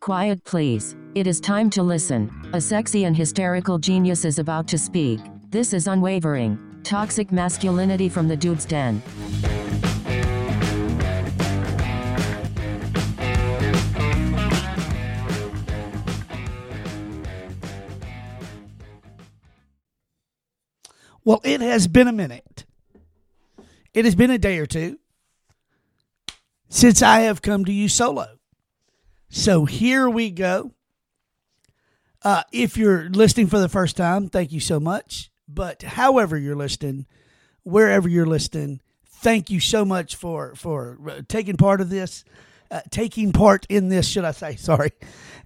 Quiet, please. It is time to listen. A sexy and hysterical genius is about to speak. This is unwavering. Toxic masculinity from the dude's den. Well, it has been a minute. It has been a day or two since I have come to you solo. So here we go. Uh, if you're listening for the first time, thank you so much. But however you're listening, wherever you're listening, thank you so much for for uh, taking part of this, uh, taking part in this, should I say? Sorry,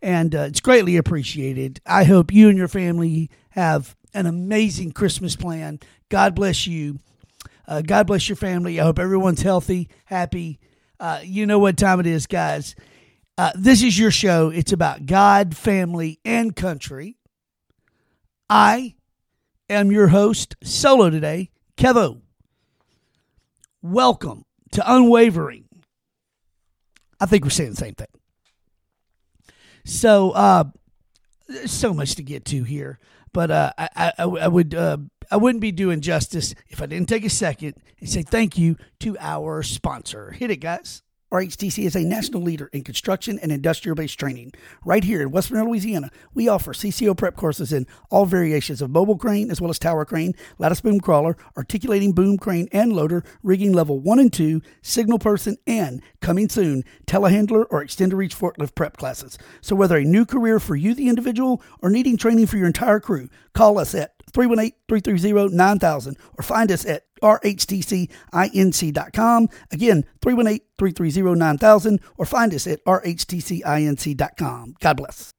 and uh, it's greatly appreciated. I hope you and your family have an amazing Christmas plan. God bless you. Uh, God bless your family. I hope everyone's healthy, happy. Uh, you know what time it is, guys. Uh, this is your show. It's about God, family, and country. I am your host, solo today, Kevo. Welcome to Unwavering. I think we're saying the same thing. So, uh, so much to get to here, but uh, I, I, I would uh, I wouldn't be doing justice if I didn't take a second and say thank you to our sponsor. Hit it, guys. RHTC is a national leader in construction and industrial based training. Right here in Western Louisiana, we offer CCO prep courses in all variations of mobile crane as well as tower crane, lattice boom crawler, articulating boom crane and loader, rigging level 1 and 2, signal person, and coming soon, telehandler or extended reach forklift prep classes. So, whether a new career for you, the individual, or needing training for your entire crew, call us at 318-330-9000 or find us at rhtcinc.com. Again, 318-330-9000 or find us at rhtcinc.com. God bless.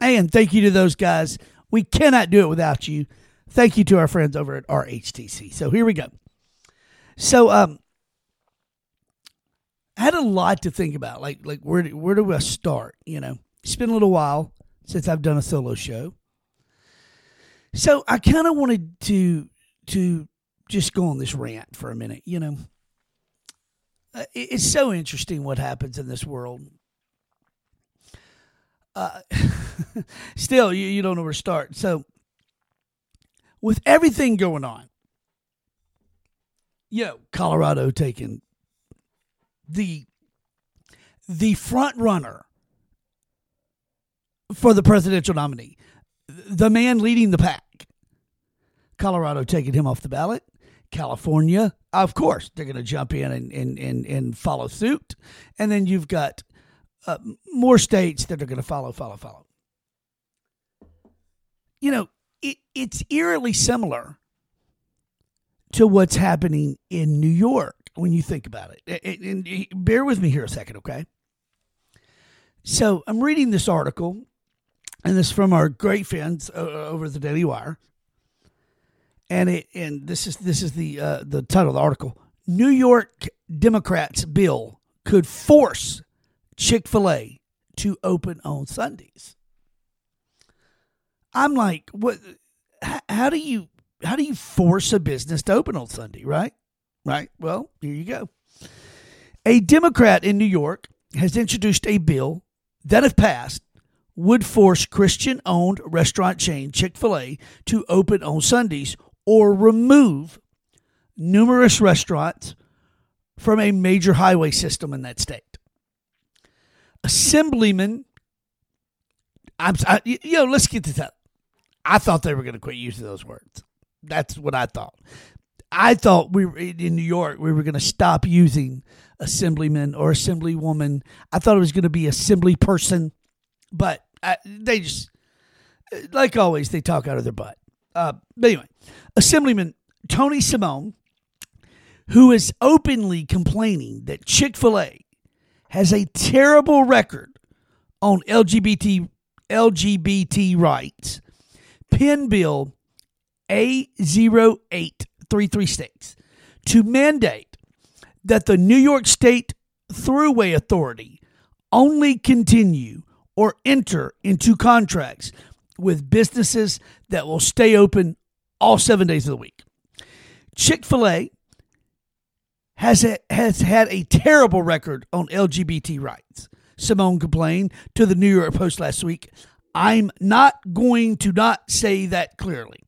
And thank you to those guys. We cannot do it without you. Thank you to our friends over at RHTC. So here we go. So um I had a lot to think about. Like like where do, where do I start, you know? It's been a little while since I've done a solo show. So I kind of wanted to to just go on this rant for a minute. You know, Uh, it- it's so interesting what happens in this world. Uh, still, you, you don't know where to start. So, with everything going on, you know, Colorado taking the the front runner for the presidential nominee, the man leading the pack. Colorado taking him off the ballot. California, of course, they're going to jump in and, and, and, and follow suit. And then you've got uh, more states that are going to follow, follow, follow. You know, it, it's eerily similar to what's happening in New York when you think about it. And, and bear with me here a second, okay? So I'm reading this article, and this is from our great friends uh, over the Daily Wire and it and this is this is the uh, the title of the article. New York Democrats bill could force Chick Fil A to open on Sundays. I'm like, what? How do you how do you force a business to open on Sunday? Right, right. Well, here you go. A Democrat in New York has introduced a bill that, if passed, would force Christian owned restaurant chain Chick fil A to open on Sundays or remove numerous restaurants from a major highway system in that state. Assemblyman, I'm, I, you know, let's get this out. I thought they were going to quit using those words. That's what I thought. I thought we were in New York. We were going to stop using assemblyman or assemblywoman. I thought it was going to be assembly person, but I, they just, uh, like always, they talk out of their butt. Uh, but anyway, Assemblyman Tony Simone, who is openly complaining that Chick Fil A has a terrible record on LGBT LGBT rights, Pen Bill A08336 to mandate that the New York State Thruway Authority only continue or enter into contracts with businesses that will stay open all seven days of the week. Chick fil A has has had a terrible record on LGBT rights. Simone complained to the New York Post last week. I'm not going to not say that clearly.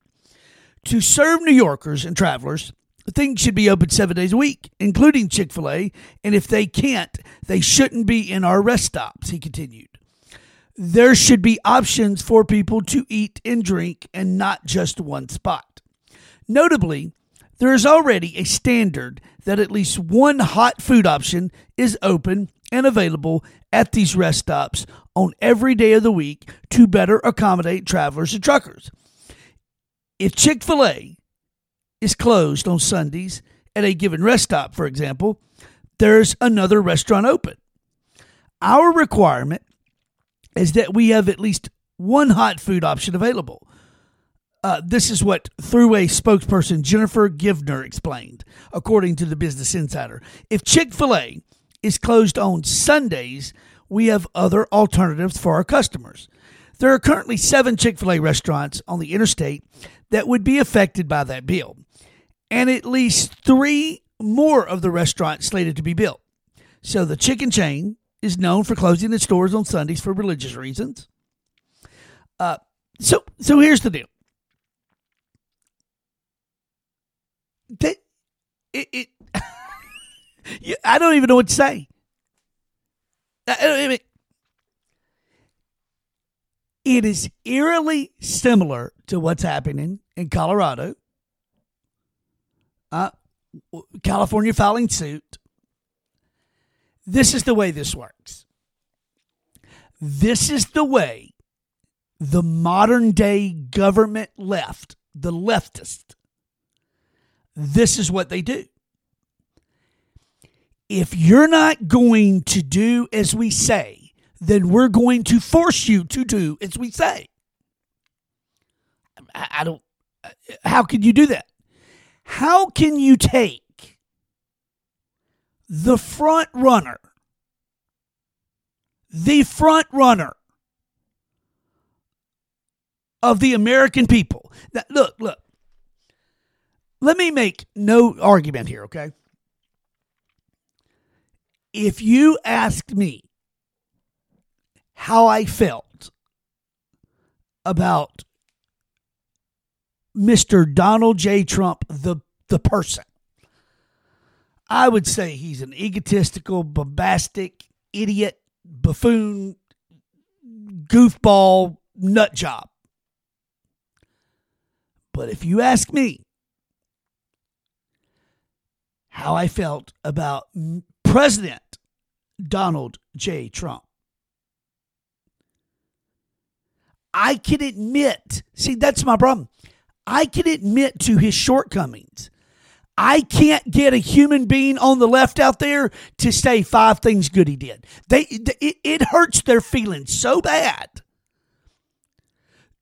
To serve New Yorkers and travelers, things should be open seven days a week, including Chick fil A, and if they can't, they shouldn't be in our rest stops, he continued. There should be options for people to eat and drink and not just one spot. Notably, there is already a standard that at least one hot food option is open and available at these rest stops on every day of the week to better accommodate travelers and truckers. If Chick fil A is closed on Sundays at a given rest stop, for example, there's another restaurant open. Our requirement is that we have at least one hot food option available. Uh, this is what Thruway spokesperson Jennifer Givner explained, according to the Business Insider. If Chick fil A is closed on Sundays, we have other alternatives for our customers. There are currently seven Chick fil A restaurants on the interstate that would be affected by that bill, and at least three more of the restaurants slated to be built. So the chicken chain is known for closing its doors on Sundays for religious reasons. Uh, so, so here's the deal. It, it I don't even know what to say. I, I mean, it is eerily similar to what's happening in Colorado. Uh, California filing suit. This is the way this works. This is the way the modern day government left, the leftist, this is what they do. If you're not going to do as we say, then we're going to force you to do as we say. I, don't, uh, how can you do that? How can you take the front runner, the front runner of the American people? That, look, look, let me make no argument here, okay? If you asked me how I felt about Mr. Donald J. Trump, the, the person, I would say he's an egotistical, bombastic, idiot, buffoon, goofball, nut job. But if you ask me how I felt about President Donald J. Trump, I can admit, see, that's my problem. I can admit to his shortcomings. I can't get a human being on the left out there to say five things good he did. They it, it hurts their feelings so bad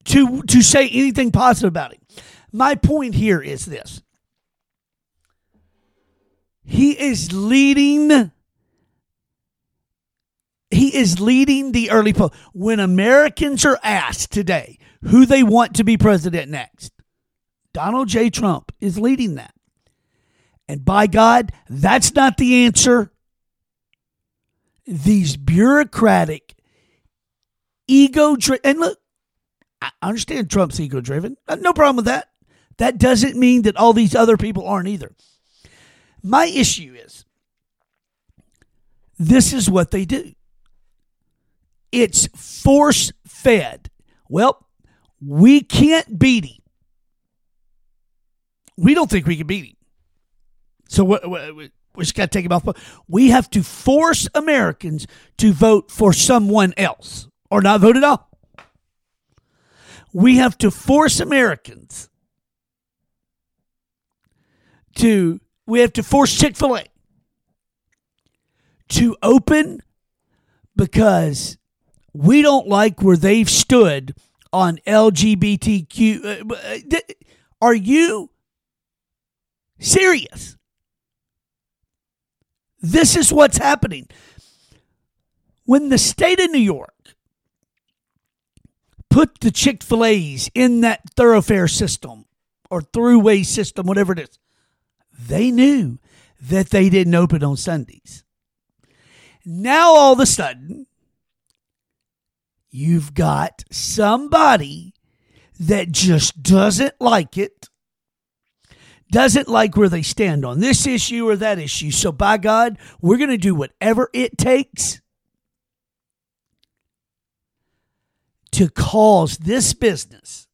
to to say anything positive about him. My point here is this. He is leading he is leading the early poll. When Americans are asked today who they want to be president next, Donald J. Trump is leading that. And by God, that's not the answer. These bureaucratic, ego driven, and look, I understand Trump's ego driven. Uh, no problem with that. That doesn't mean that all these other people aren't either. My issue is this is what they do it's force fed. Well, we can't beat him. We don't think we can beat him. So what, what, we just got to take him off. We have to force Americans to vote for someone else or not vote at all. We have to force Americans to, we have to force Chick fil A to open because we don't like where they've stood on LGBTQ. Uh, uh, are you serious? This is what's happening. When the state of New York put the Chick fil A's in that thoroughfare system or throughway system, whatever it is, they knew that they didn't open on Sundays. Now all of a sudden, you've got somebody that just doesn't like it, doesn't like where they stand on this issue or that issue. So, by God, we're going to do whatever it takes to cause this business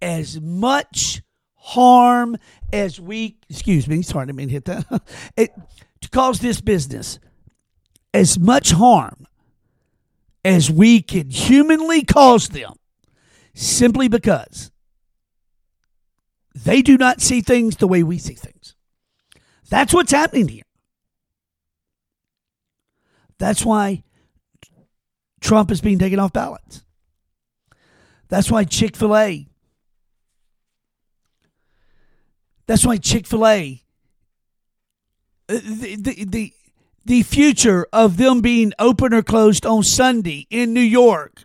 as much harm as we excuse me sorry i mean hit that it, to cause this business as much harm as we can humanly cause them simply because they do not see things the way we see things that's what's happening here that's why Trump is being taken off ballots. That's why Chick fil A, that's why Chick fil A, uh, the, the, the, the future of them being open or closed on Sunday in New York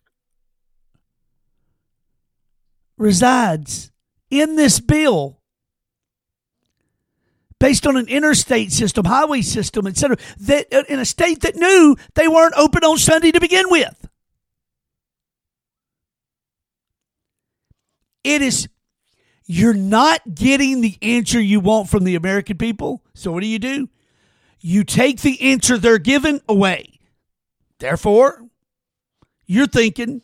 resides in this bill based on an interstate system, highway system, etc., that uh, in a state that knew they weren't open on Sunday to begin with. It is you're not getting the answer you want from the American people. So what do you do? You take the answer they're given away. Therefore, you're thinking,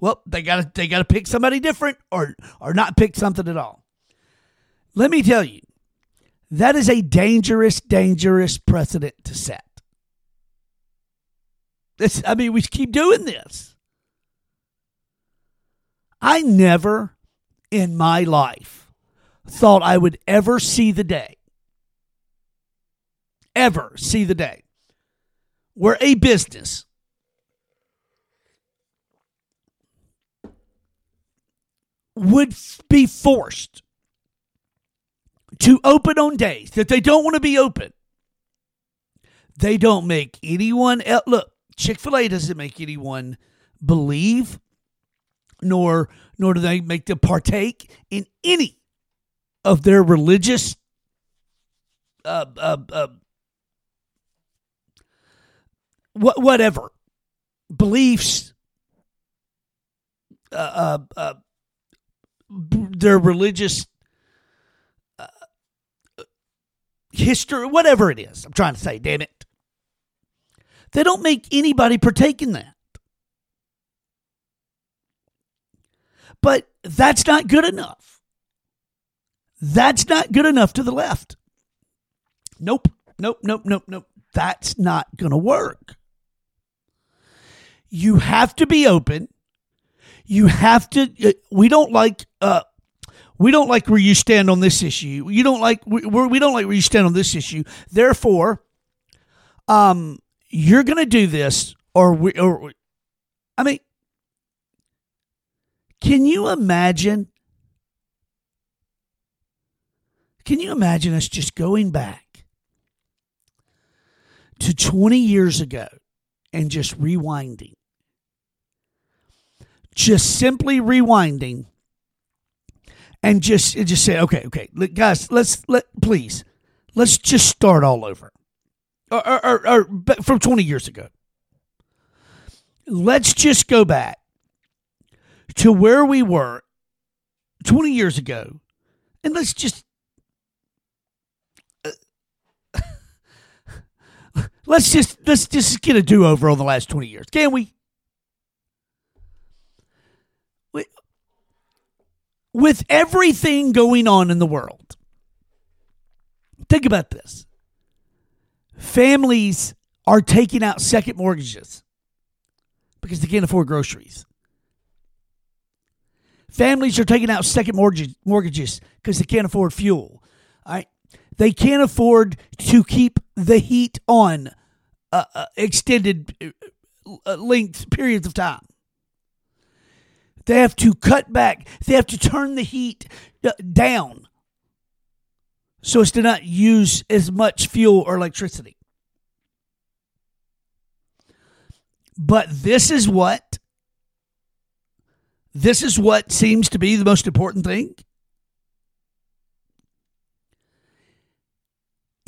well, they got to they got to pick somebody different or or not pick something at all. Let me tell you, that is a dangerous, dangerous precedent to set. This, I mean, we keep doing this. I never in my life thought I would ever see the day, ever see the day where a business would be forced to open on days that they don't want to be open. They don't make anyone. Look, Chick fil A doesn't make anyone believe, nor nor do they make them partake in any of their religious uh, uh, uh, what, whatever beliefs, uh, uh, uh, their religious uh, history, whatever it is. I'm trying to say, damn it. They don't make anybody partake in that. But that's not good enough. That's not good enough to the left. Nope, nope, nope, nope, nope. That's not going to work. You have to be open. You have to. Uh, we don't like uh, we don't like where you stand on this issue. You don't like we, we don't like where you stand on this issue. Therefore, um, you're to do this, or we, or I mean, can you imagine? Can you imagine us just going back to 20 years ago and just rewinding? Just simply rewinding and just just say, okay, okay, guys, let's let please, let's just start all over, or, or, or, or from twenty years ago. Let's just go back to where we were twenty years ago, and let's just. Uh, let's just let's just get a do over on the last twenty years, can we? With everything going on in the world, think about this. Families are taking out second mortgages because they can't afford groceries. Families are taking out second mortgage, mortgages because they can't afford fuel. All right? They can't afford to keep the heat on uh, uh, extended uh, length periods of time. They have to cut back. They have to turn the heat uh, down so as to not use as much fuel or electricity. But this is what this is what seems to be the most important thing.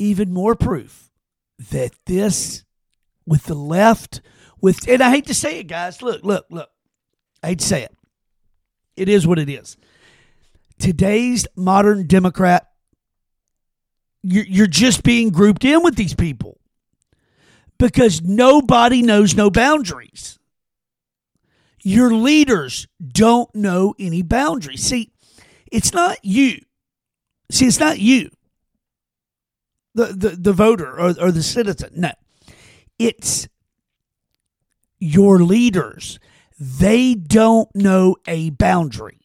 even more proof that this, with the left, with, and I hate to say it, guys, look, look, look, I hate to say it. It is what it is. Today's modern Democrat, you're, just being grouped in with these people because nobody knows no boundaries. Your leaders don't know any boundaries. See, it's not you. See, it's not you, the, the, the voter or, or the citizen. No, it's your leaders. They don't know a boundary.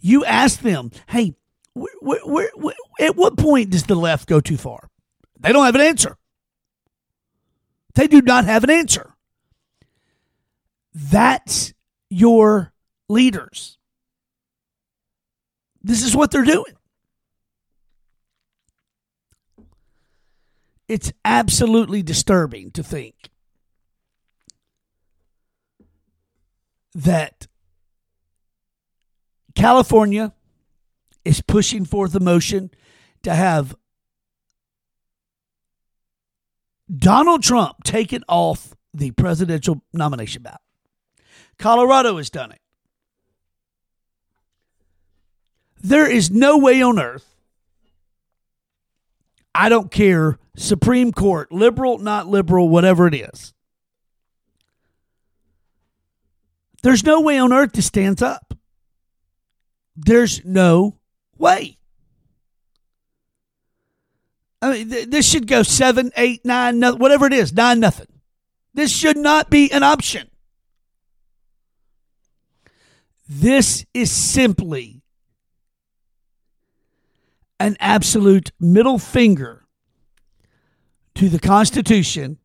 You ask them, hey, at what point does the left go too far? They don't have an answer. They do not have an answer. That's your leaders. This is what they're doing. It's absolutely disturbing to think that California is pushing forth a motion to have Donald Trump taken off the presidential nomination ballot. Colorado has done it. There is no way on earth, I don't care, Supreme Court, liberal, not liberal, whatever it is. There's no way on earth to stand up. There's no way. I mean, th- this should go seven, eight, nine, no, whatever it is, nine, nothing. This should not be an option. This is simply an absolute middle finger to the Constitution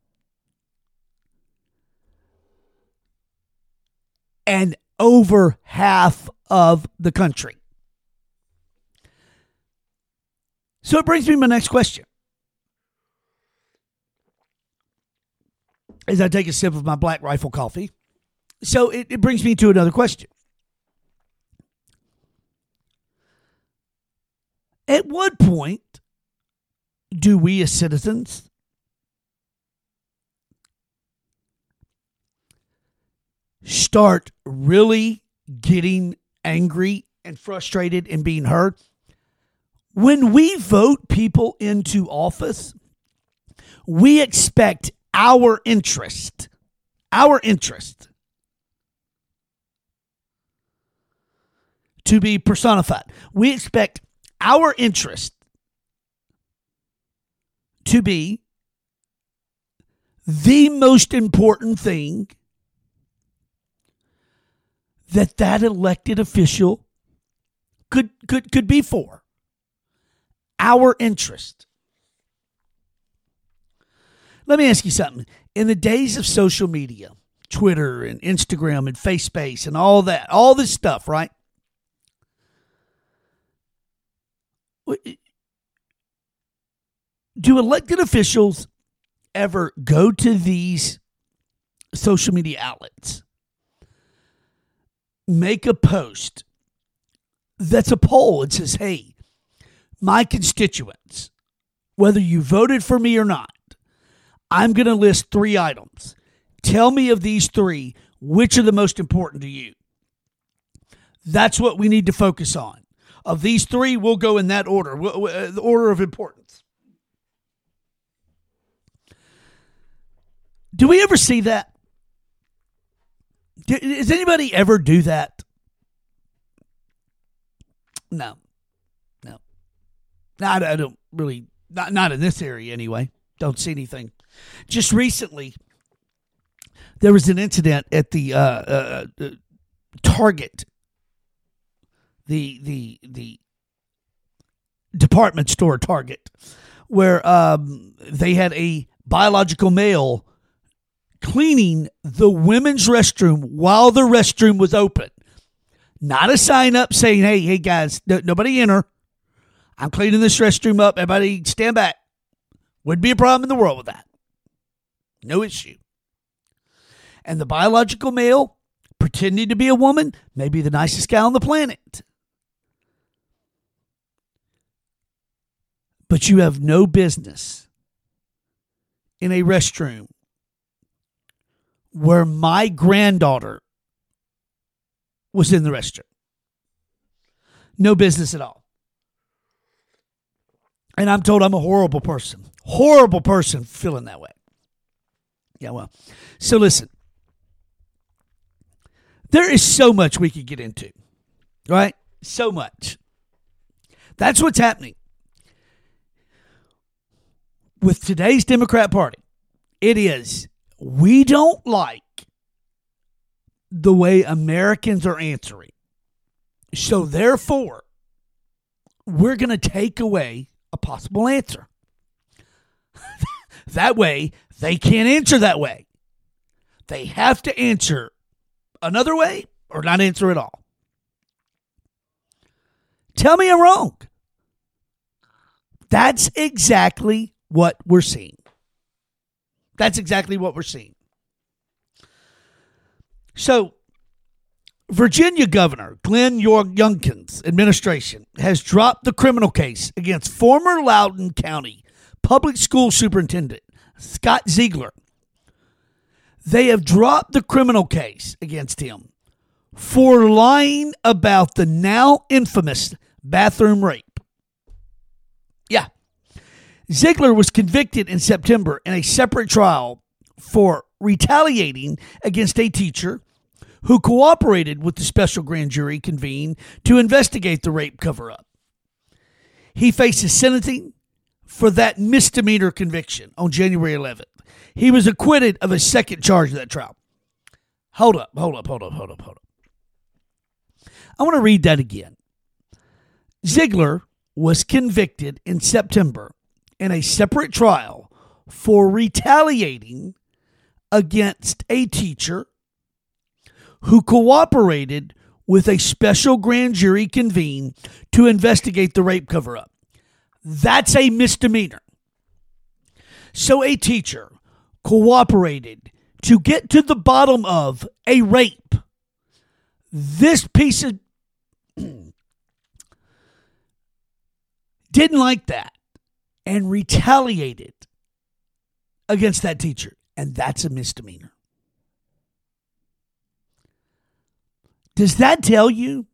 and over half of the country. So it brings me to my next question. As I take a sip of my black rifle coffee. So it, it brings me to another question. At what point do we as citizens start really getting angry and frustrated and being hurt? When we vote people into office, we expect our interest, our interest to be personified. We expect our interest to be the most important thing that that elected official could could could be for our interest. Let me ask you something. In the days of social media twitter and instagram and facebase and all that all this stuff right? Do elected officials ever go to these social media outlets, make a post that's a poll and says, hey, my constituents, whether you voted for me or not, I'm going to list three items. Tell me of these three, which are the most important to you? That's what we need to focus on. Of these three, we'll go in that order, uh, the order of importance. Do we ever see that? Does anybody ever do that? No, no, no. I don't really. Not not in this area anyway. Don't see anything. Just recently, there was an incident at the uh, uh, uh Target the the the department store Target, where um, they had a biological male cleaning the women's restroom while the restroom was open. Not a sign up saying, "Hey, hey guys, no, nobody enter. I'm cleaning this restroom up. Everybody stand back." Wouldn't be a problem in the world with that. No issue. And the biological male pretending to be a woman, may be the nicest guy on the planet. but you have no business in a restroom where my granddaughter was in the restroom. No business at all. And I'm told I'm a horrible person. Horrible person feeling that way. Yeah, well. So listen. There is so much we could get into. Right? So much. That's what's happening. With today's Democrat Party, it is we don't like the way Americans are answering. So therefore, we're going to take away a possible answer. that way, they can't answer that way. They have to answer another way or not answer at all. Tell me I'm wrong. That's exactly what we're seeing. That's exactly what we're seeing. So, Virginia Governor Glenn Youngkin's administration has dropped the criminal case against former Loudoun County Public School Superintendent Scott Ziegler. They have dropped the criminal case against him for lying about the now infamous bathroom rape. Ziegler was convicted in September in a separate trial for retaliating against a teacher who cooperated with the special grand jury convened to investigate the rape cover up. He faces sentencing for that misdemeanor conviction on January 11th. He was acquitted of a second charge of that trial. Hold up, hold up, hold up, hold up, hold up. I want to read that again. Ziegler was convicted in September in a separate trial for retaliating against a teacher who cooperated with a special grand jury convened to investigate the rape cover up. That's a misdemeanor. So a teacher cooperated to get to the bottom of a rape. This piece of didn't like that and retaliated against that teacher. And that's a misdemeanor. Does that tell you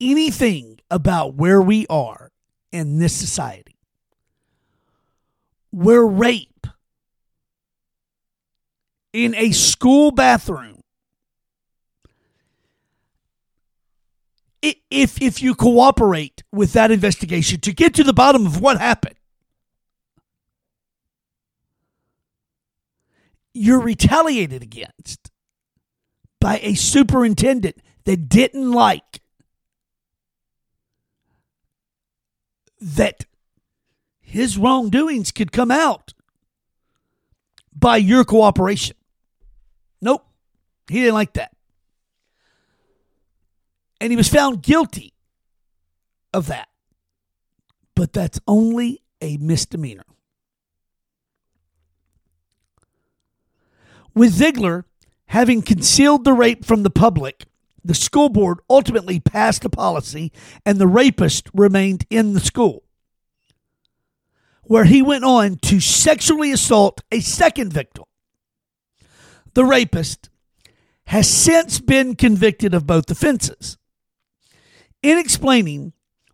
anything about where we are in this society? Where rape in a school bathroom, if, if you cooperate with that investigation to get to the bottom of what happened, you're retaliated against by a superintendent that didn't like that his wrongdoings could come out by your cooperation. Nope, he didn't like that. And he was found guilty of that. But that's only a misdemeanor. With Ziegler, Having concealed the rape from the public, the school board ultimately passed a policy and the rapist remained in the school, where he went on to sexually assault a second victim. The rapist has since been convicted of both offenses. In explaining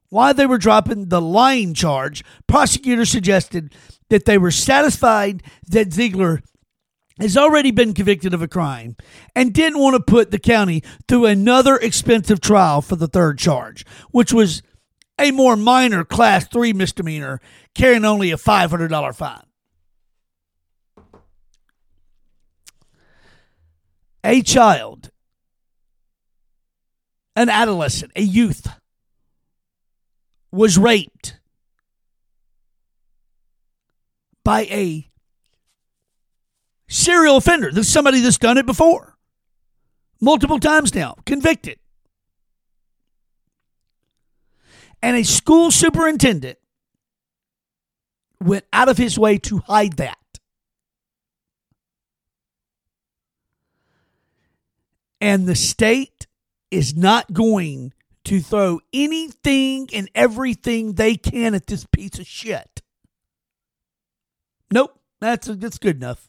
why they were dropping the lying charge, prosecutors suggested that they were satisfied that Ziegler has already been convicted of a crime and didn't want to put the county through another expensive trial for the third charge, which was a more minor class 3 misdemeanor carrying only a $500 fine. A child, an adolescent, a youth was raped by a serial offender. This somebody that's done it before. Multiple times now, convicted. And a school superintendent went out of his way to hide that. And the state is not going to throw anything and everything they can at this piece of shit. Nope, That's that's good enough.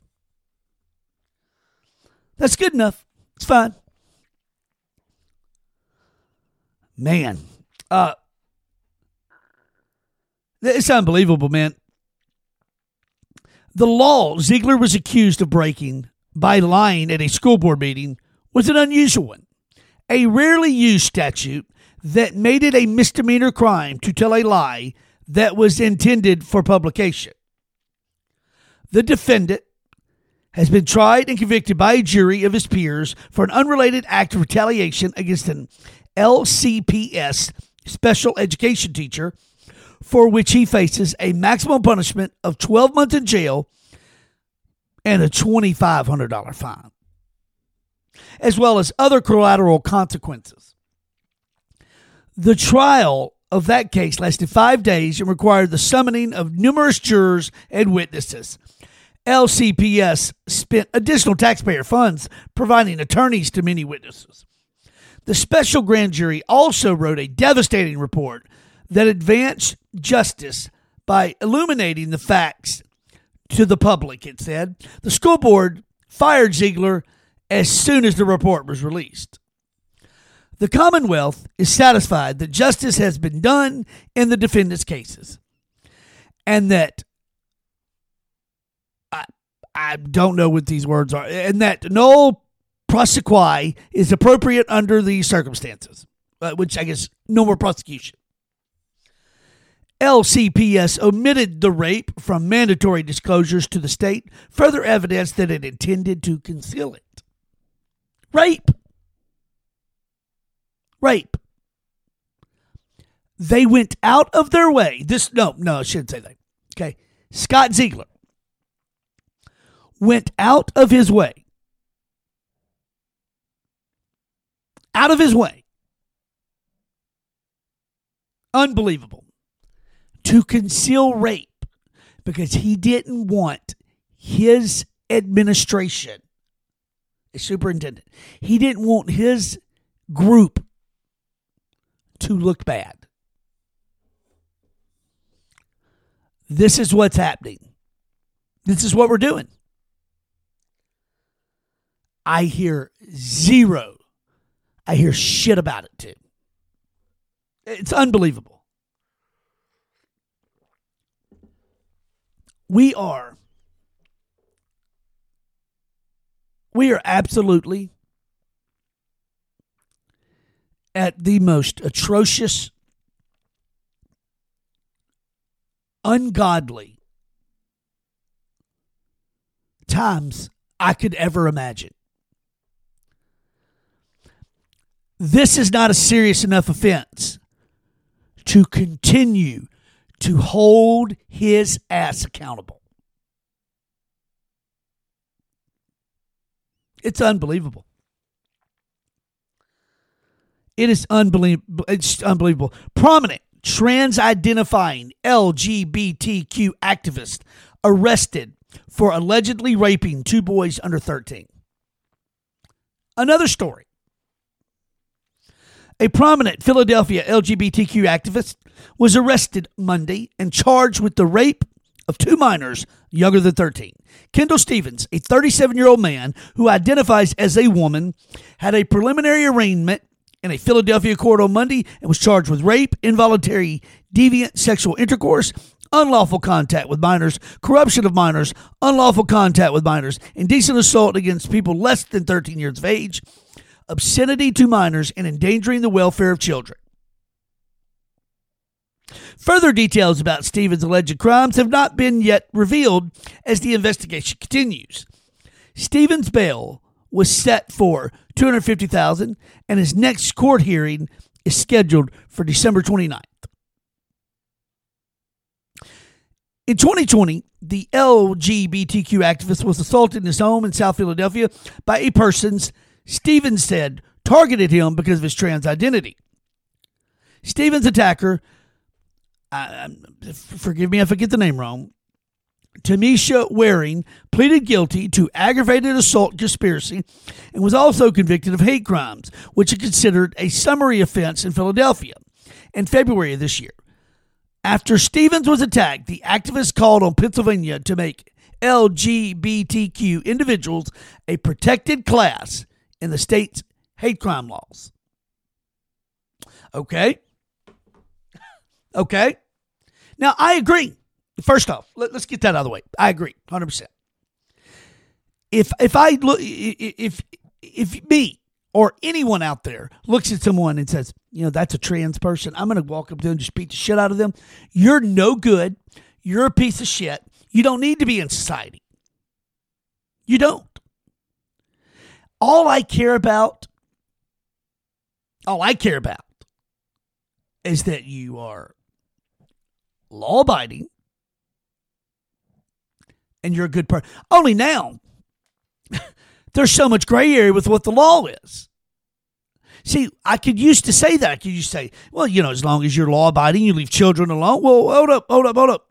That's good enough. It's fine. Man, uh, it's unbelievable, man. The law Ziegler was accused of breaking by lying at a school board meeting was an unusual one, a rarely used statute that made it a misdemeanor crime to tell a lie that was intended for publication. The defendant has been tried and convicted by a jury of his peers for an unrelated act of retaliation against an LCPS special education teacher, for which he faces a maximum punishment of 12 months in jail and a $2,500 fine, as well as other collateral consequences. The trial of that case lasted five days and required the summoning of numerous jurors and witnesses. LCPS spent additional taxpayer funds providing attorneys to many witnesses. The special grand jury also wrote a devastating report that advanced justice by illuminating the facts to the public, it said. The school board fired Ziegler as soon as the report was released. The Commonwealth is satisfied that justice has been done in the defendant's cases and that I, I don't know what these words are, and that no prosequi is appropriate under these circumstances, uh, which I guess no more prosecution. LCPS omitted the rape from mandatory disclosures to the state, further evidence that it intended to conceal it. Rape rape. They went out of their way. This no, no, I shouldn't say that. Okay. Scott Ziegler went out of his way. Out of his way. Unbelievable. To conceal rape because he didn't want his administration, superintendent, he didn't want his group to look bad. This is what's happening. This is what we're doing. I hear zero. I hear shit about it too. It's unbelievable. We are we are absolutely at the most atrocious, ungodly times I could ever imagine. This is not a serious enough offense to continue to hold his ass accountable. It's unbelievable. It is unbelievable. It's unbelievable. Prominent trans identifying LGBTQ activist arrested for allegedly raping two boys under 13. Another story. A prominent Philadelphia LGBTQ activist was arrested Monday and charged with the rape of two minors younger than 13. Kendall Stephens, a 37 year old man who identifies as a woman, had a preliminary arraignment in a Philadelphia court on Monday and was charged with rape, involuntary deviant sexual intercourse, unlawful contact with minors, corruption of minors, unlawful contact with minors, indecent assault against people less than 13 years of age, obscenity to minors, and endangering the welfare of children. Further details about Stephens' alleged crimes have not been yet revealed as the investigation continues. Stephens' bail was set for 250,000 and his next court hearing is scheduled for December 29th. In 2020, the LGBTQ activist was assaulted in his home in South Philadelphia by a person's Stephens said targeted him because of his trans identity. Stephens' attacker, uh, forgive me if I get the name wrong, Tamisha Waring pleaded guilty to aggravated assault conspiracy and was also convicted of hate crimes, which is considered a summary offense in Philadelphia in February of this year. After Stephens was attacked, the activist called on Pennsylvania to make LGBTQ individuals a protected class in the state's hate crime laws. Okay. Okay. Now, I agree. First off, let, us get that out of the way. I agree 100%. If if I look if if me or anyone out there looks at someone and says, you know, that's a trans person, I'm going to walk up to them and just beat the shit out of them. You're no good. You're a piece of shit. You don't need to be in society. You don't. All I care about, all I care about is that you are law abiding and you're a good person. Only now, there's so much gray area with what the law is. See, I could used to say that. I could used to say, well, you know, as long as you're law abiding, you leave children alone. Well, hold up, hold up, hold up.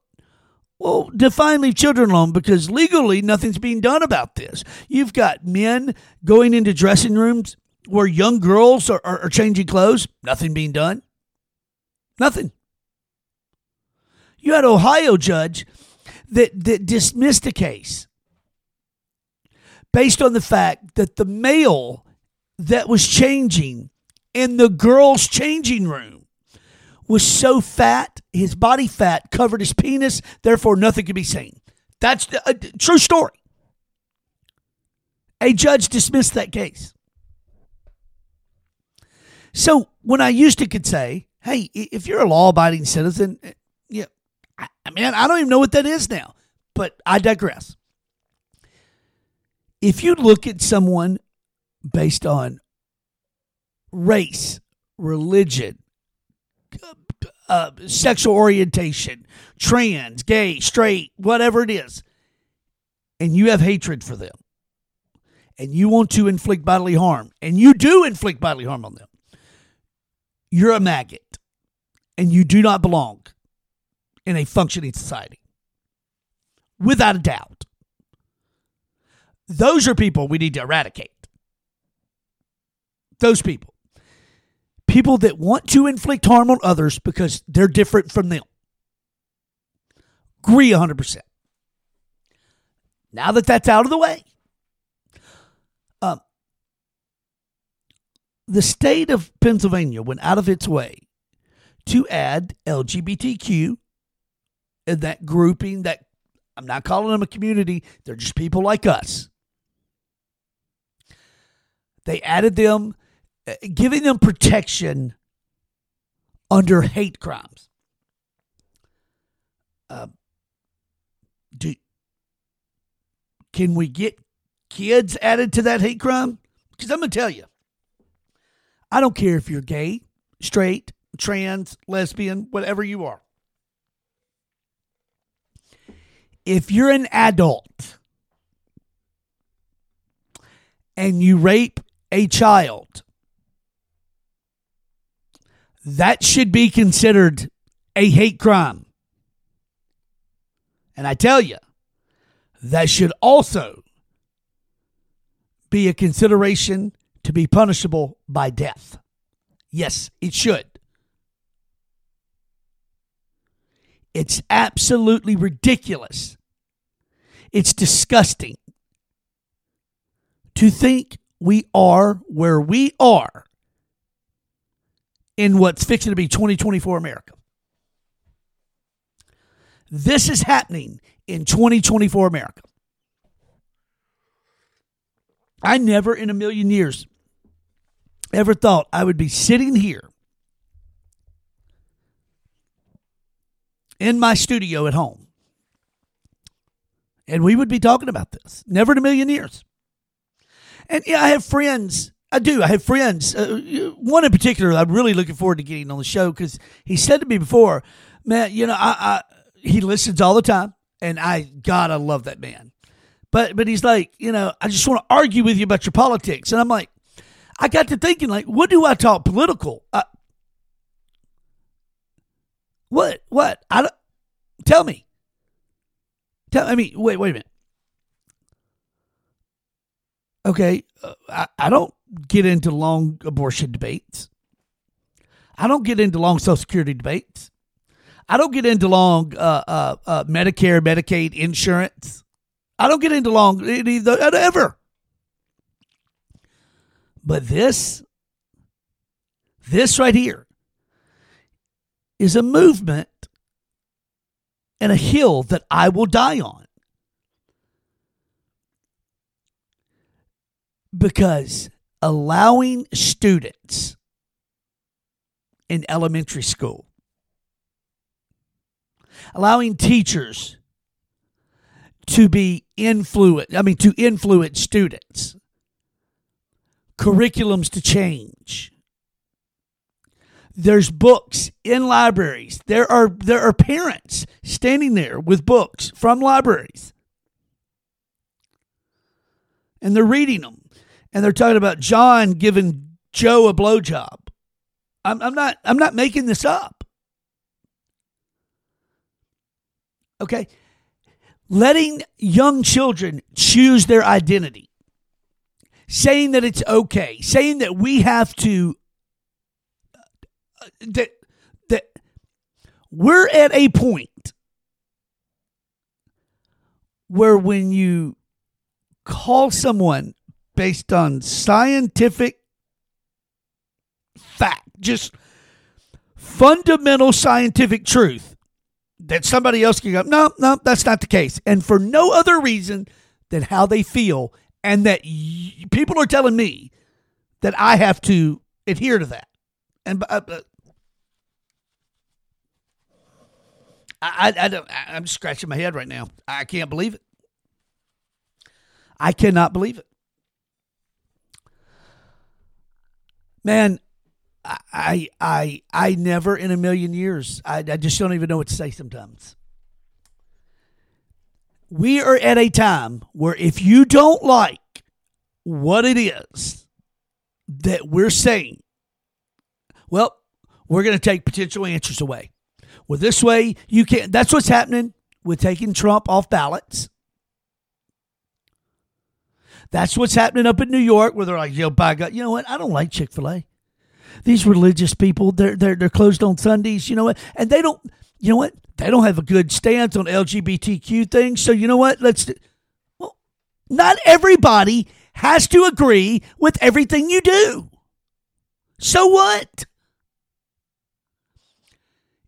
Well, define leave children alone because legally nothing's being done about this. You've got men going into dressing rooms where young girls are, are, are changing clothes, nothing being done. Nothing. You had Ohio judge that, that dismissed a case based on the fact that the male that was changing in the girls' changing room was so fat, his body fat covered his penis, therefore nothing could be seen. That's a uh, true story. A judge dismissed that case. So when I used to could say, hey, if you're a law abiding citizen, I, mean, I don't even know what that is now, but I digress. If you look at someone based on race, religion, uh, sexual orientation, trans, gay, straight, whatever it is, and you have hatred for them, and you want to inflict bodily harm, and you do inflict bodily harm on them, you're a maggot, and you do not belong in a functioning society. Without a doubt. Those are people we need to eradicate. Those people. People that want to inflict harm on others because they're different from them. Agree 100%. Now that that's out of the way, um, the state of Pennsylvania went out of its way to add LGBTQ that grouping that I'm not calling them a community, they're just people like us. They added them, uh, giving them protection under hate crimes. Uh, do, can we get kids added to that hate crime? Because I'm going to tell you, I don't care if you're gay, straight, trans, lesbian, whatever you are. If you're an adult and you rape a child, that should be considered a hate crime. And I tell you, that should also be a consideration to be punishable by death. Yes, it should. It's absolutely ridiculous. It's disgusting to think we are where we are in what's fixing to be 2024 America. This is happening in 2024 America. I never in a million years ever thought I would be sitting here in my studio at home and we would be talking about this. Never in a million years. And yeah, I have friends. I do. I have friends. Uh, one in particular, I'm really looking forward to getting on the show because he said to me before, man, you know, I, I he listens all the time, and I God, I love that man. But but he's like, you know, I just want to argue with you about your politics, and I'm like, I got to thinking, like, what do I talk political? Uh, what what I don't tell me. Tell I mean, wait wait a minute. Okay, uh, I, I don't get into long abortion debates. I don't get into long Social Security debates. I don't get into long uh, uh, uh, Medicare, Medicaid, insurance. I don't get into long ever. But this, this right here, is a movement and a hill that I will die on. Because allowing students in elementary school, allowing teachers to be influence, I mean, to influence students, curriculums to change. There's books in libraries. There are there are parents standing there with books from libraries. And they're reading them. And they're talking about John giving Joe a blowjob. I'm, I'm not I'm not making this up. Okay. Letting young children choose their identity. Saying that it's okay. Saying that we have to that that we're at a point where when you call someone based on scientific fact, just fundamental scientific truth, that somebody else can go, no, no, that's not the case. And for no other reason than how they feel, and that y- people are telling me that I have to adhere to that. And uh, I, I, don't. I'm scratching my head right now. I can't believe it. I cannot believe it. Man, I I I never in a million years. I, I just don't even know what to say sometimes. We are at a time where if you don't like what it is that we're saying, well, we're going to take potential answers away. Well, this way you can't. That's what's happening with taking Trump off ballots. That's what's happening up in New York, where they're like, "Yo, by God, you know what? I don't like Chick Fil A. These religious people, they're they're they're closed on Sundays. You know what? And they don't. You know what? They don't have a good stance on LGBTQ things. So you know what? Let's. Well, not everybody has to agree with everything you do. So what?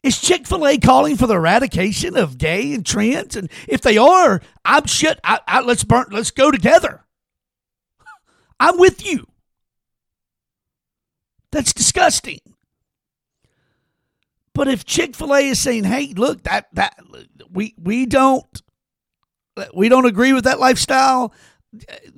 Is Chick fil A calling for the eradication of gay and trans? And if they are, I'm shit. I, I, let's burn, let's go together. I'm with you. That's disgusting. But if Chick fil A is saying, hey, look, that, that, we, we don't, we don't agree with that lifestyle,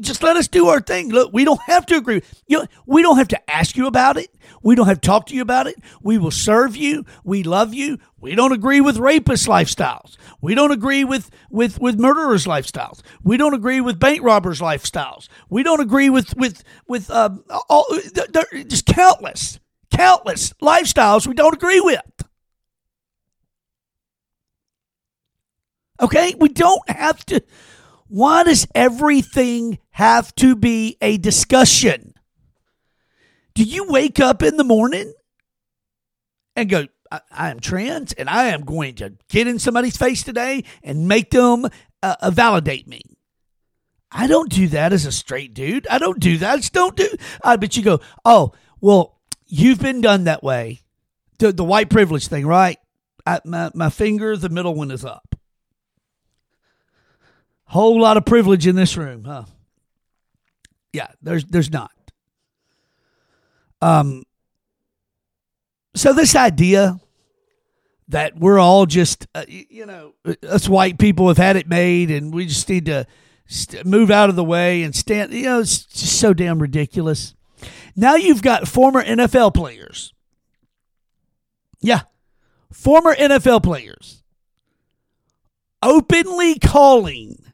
just let us do our thing. Look, we don't have to agree. You know, we don't have to ask you about it. We don't have to talk to you about it. We will serve you. We love you. We don't agree with rapist lifestyles. We don't agree with with with murderers lifestyles. We don't agree with bank robbers lifestyles. We don't agree with with with uh, all just countless countless lifestyles we don't agree with. Okay, we don't have to why does everything have to be a discussion? Do you wake up in the morning and go, I, I am trans and I am going to get in somebody's face today and make them uh, uh, validate me? I don't do that as a straight dude. I don't do that. I just don't do. I bet you go, oh, well, you've been done that way. The, the white privilege thing, right? I, my, my finger, the middle one is up. Whole lot of privilege in this room, huh? Yeah, there's there's not. Um so this idea that we're all just uh, you know us white people have had it made and we just need to st- move out of the way and stand you know it's just so damn ridiculous. Now you've got former NFL players. Yeah. Former NFL players openly calling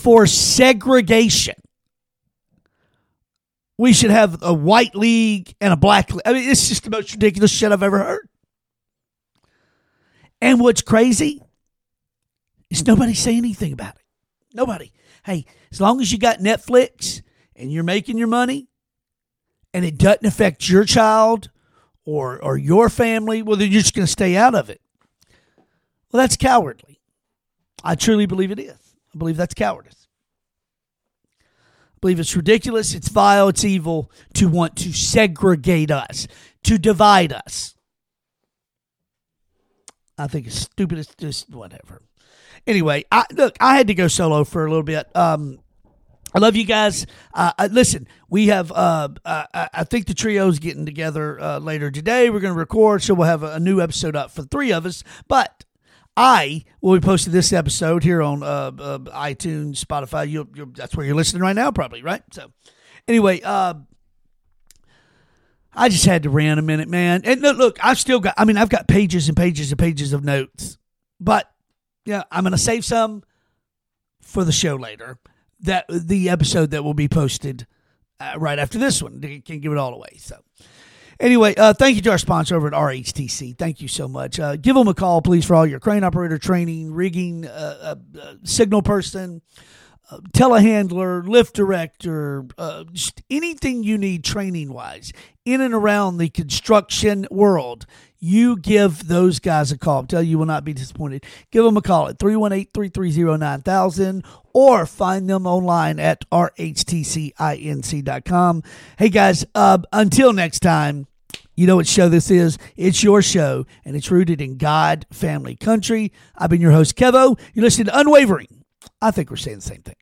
for segregation. We should have a white league and a black league. I mean, it's just the most ridiculous shit I've ever heard. And what's crazy is nobody say anything about it. Nobody. Hey, as long as you got Netflix and you're making your money and it doesn't affect your child or or your family, well, then you're just going to stay out of it. Well, that's cowardly. I truly believe it is. I believe that's cowardice. I believe it's ridiculous, it's vile, it's evil to want to segregate us, to divide us. I think it's stupid. It's just whatever. Anyway, I, look, I had to go solo for a little bit. Um, I love you guys. Uh, uh listen, we have. Uh, uh, I think the trio's getting together uh, later today. We're going to record, so we'll have a, a, new episode up for three of us. But I will be posting this episode here on uh, iTunes, Spotify. You, that's where you're listening right now, probably right. So, anyway, I just had to rant a minute, man. And look, I've still got. I mean, I've got pages and pages and pages of notes, but yeah, I'm going to save some for the show later. That the episode that will be posted uh, right after this one. Can't give it all away. So. Anyway, uh, thank you to our sponsor over at RHTC. Thank you so much. Uh, give them a call, please, for all your crane operator training, rigging, uh, uh, uh signal person, telehandler, lift director, uh, anything you need training wise in and around the construction world, you give those guys a call. i tell you, you will not be disappointed. Give them a call at 318 330 9000 or find them online at rhtcinc.com. Hey guys, uh, until next time, you know what show this is? It's your show, and it's rooted in God, family, country. I've been your host, Kevo. You're listening to Unwavering. I think we're saying the same thing.